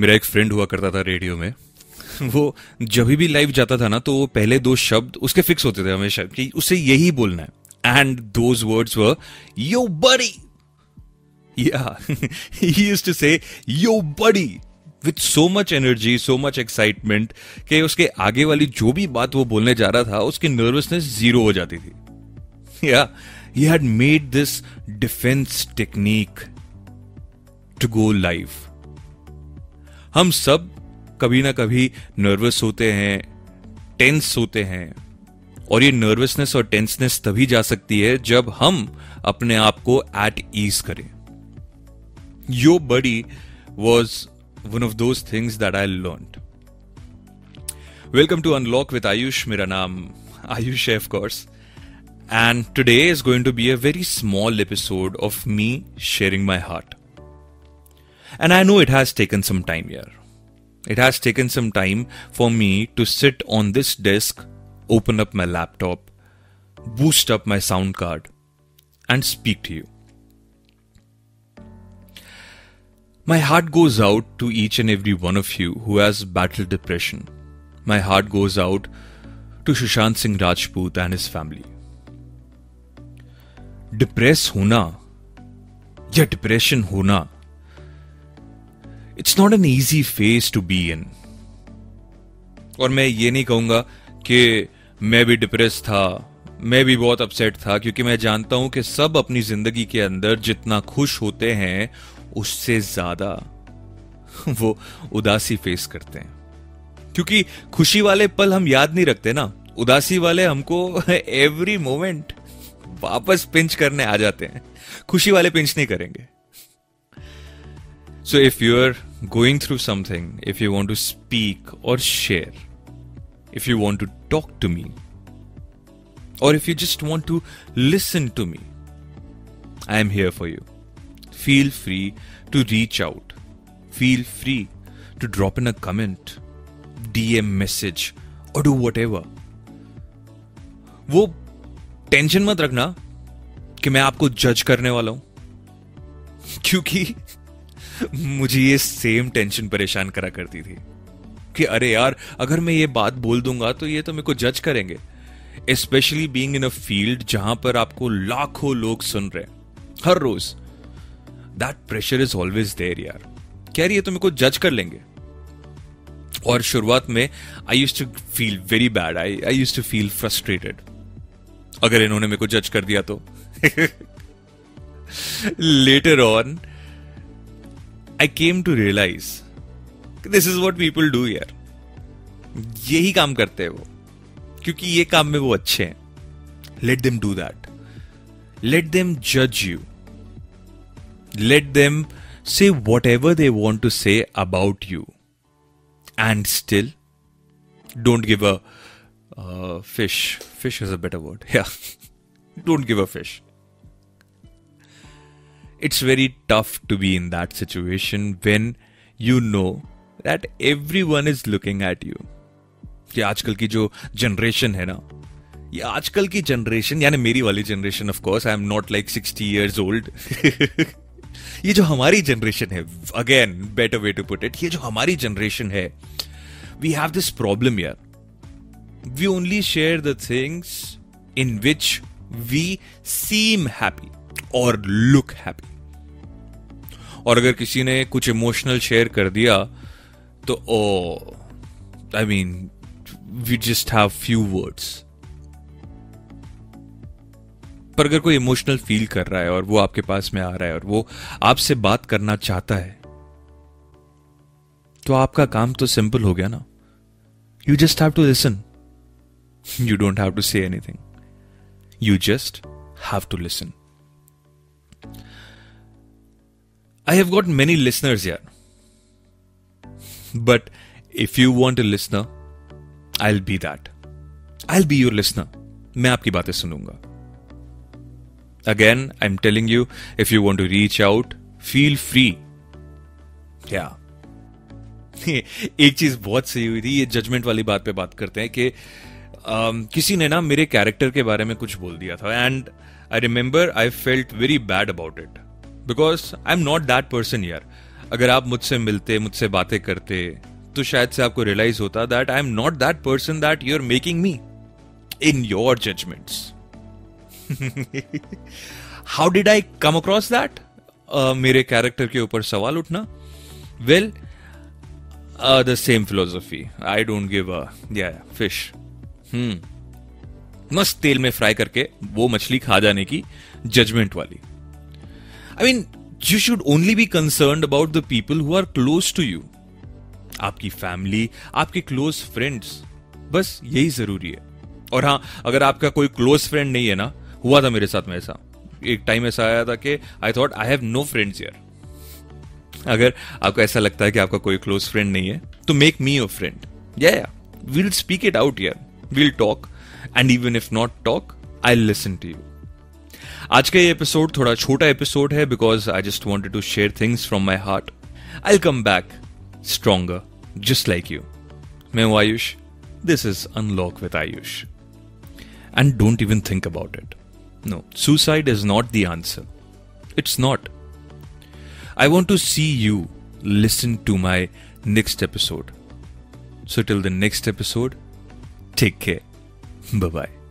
मेरा एक फ्रेंड हुआ करता था रेडियो में। वो जब भी लाइव जाता था ना तो वो पहले दो शब्द उसके फिक्स होते थे हमेशा कि उसे यही बोलना है। And those words were yo buddy yeah he to say yo buddy with so much energy so much excitement कि उसके आगे वाली जो भी बात वो बोलने जा रहा था, उसकी नर्वसनेस ज़ीरो हो जाती थी। Yeah he had made this defence technique to go live हम सब कभी ना कभी नर्वस होते हैं टेंस होते हैं, और ये नर्वसनेस और टेंसनेस तभी जा सकती है जब हम अपने आप को एट ईज करें। Yo buddy was one of those things that I learn welcome to unlock with Ayush मेरा नाम आयुष है of course and today is going to be a very small episode of me sharing my heart And I know it has taken some time यार It has taken some time for me to sit on this desk, open up my laptop, boost up my sound card, and speak to you. My heart goes out to each and every one of you who has battled depression. My heart goes out to Shushant Singh Rajput and his family. Depress होना या depression होना It's not an easy phase to be in और मैं ये नहीं कहूँगा कि मैं भी डिप्रेस था, मैं भी बहुत अपसेट था, क्योंकि मैं जानता हूँ कि सब अपनी ज़िंदगी के अंदर जितना खुश होते हैं, उससे ज़्यादा वो उदासी फेस करते हैं। क्योंकि खुशी वाले पल हम याद नहीं रखते ना। उदासी वाले हमको एवरी मोमेंट वापस पिंच करने आ जाते हैं। खुशी वाले पिंच नहीं करेंगे। So, if you're going through something, if you want to speak or share, if you want to talk to me, or if you just want to listen to me, I am here for you. Feel free to reach out. Feel free to drop in a comment, DM message, or do whatever. वो tension मत रखना कि मैं आपको जज करने वाला हूँ क्योंकि मुझे ये सेम टेंशन परेशान करा करती थी कि अरे यार, अगर मैं ये बात बोल दूँगा तो ये तो मेरे को जज करेंगे। Specially being in a field जहाँ पर आपको लाखों लोग सुन रहे हर रोज। That pressure is always there यार। कह रही है तो मेरे को जज कर लेंगे। और शुरुआत में I used to feel very bad I I used to feel frustrated अगर इन्होंने मेरे को जज कर दिया तो। Later on I came to realise this is what people do यार यही काम करते हैं वो, क्योंकि ये काम में वो अच्छे हैं। Let them do that let them जज you let them say whatever they want to say about you and still don't give a fish fish is a better word या don't give a fish it's very tough to be in that situation when you know that everyone is looking at you. कि आजकल की जो generation है ना, ये आजकल की जनरेशन यानी मेरी वाली generation of course I am not like sixty years old ये जो हमारी जनरेशन है again better way to put it ये जो हमारी जनरेशन है वी हैव दिस प्रॉब्लम यार we only share the things in which we seem happy और लुक हैप्पी और अगर किसी ने कुछ इमोशनल शेयर कर दिया तो ओ I mean we just have few words पर अगर कोई इमोशनल फील कर रहा है और वो आपके पास में आ रहा है और वो आपसे बात करना चाहता है तो आपका काम तो सिंपल हो गया ना। You just have to listen you don't have to say anything you just have to listen I have got many listeners here. But if you want a listener, I'll be that. I'll be your listener. मैं आपकी बातें सुनूँगा again I am telling you if you want to reach out feel free क्या एक चीज़ बहुत सही हुई थी ये जजमेंट वाली बात पे बात करते हैं कि um, किसी ने ना मेरे कैरेक्टर के बारे में कुछ बोल दिया था and I remember I felt very bad about it because I am not that person यार अगर आप मुझसे मिलते, मुझसे बातें करते तो शायद से आपको रियलाइज़ होता that I am not that person that you are making me in your judgements how did I come across that मेरे कैरेक्टर के ऊपर सवाल उठना। Well the same philosophy I don't give ya fish hmm मस्त तेल में fry करके वो मछली खा जाने की जजमेंट वाली। I mean you should only be concern about the people who are close to you आपकी फैमिली आपके क्लोज फ्रेंड्स बस यही ज़रूरी है। और हाँ अगर आपका कोई क्लोज फ्रेंड नहीं है ना, हुआ था मेरे साथ में ऐसा। एक टाइम ऐसा आया था कि I thought I have no friends यार अगर आपको ऐसा लगता है कि आपका कोई क्लोज फ्रेंड नहीं है तो मेक मी योर फ्रेंड या वील स्पीक इट आउट यार we'll talk and even if not talk I listen to you आज का ये एपिसोड थोड़ा छोटा एपिसोड है because I just wanted to share things from my heart I come back stronger just like you मैं हूँ Ayush. This is unlock with Ayush and don't even think about it no suicide is not the answer it's not I want to see you listen to my next episode. So, till the next episode, take care. Bye bye.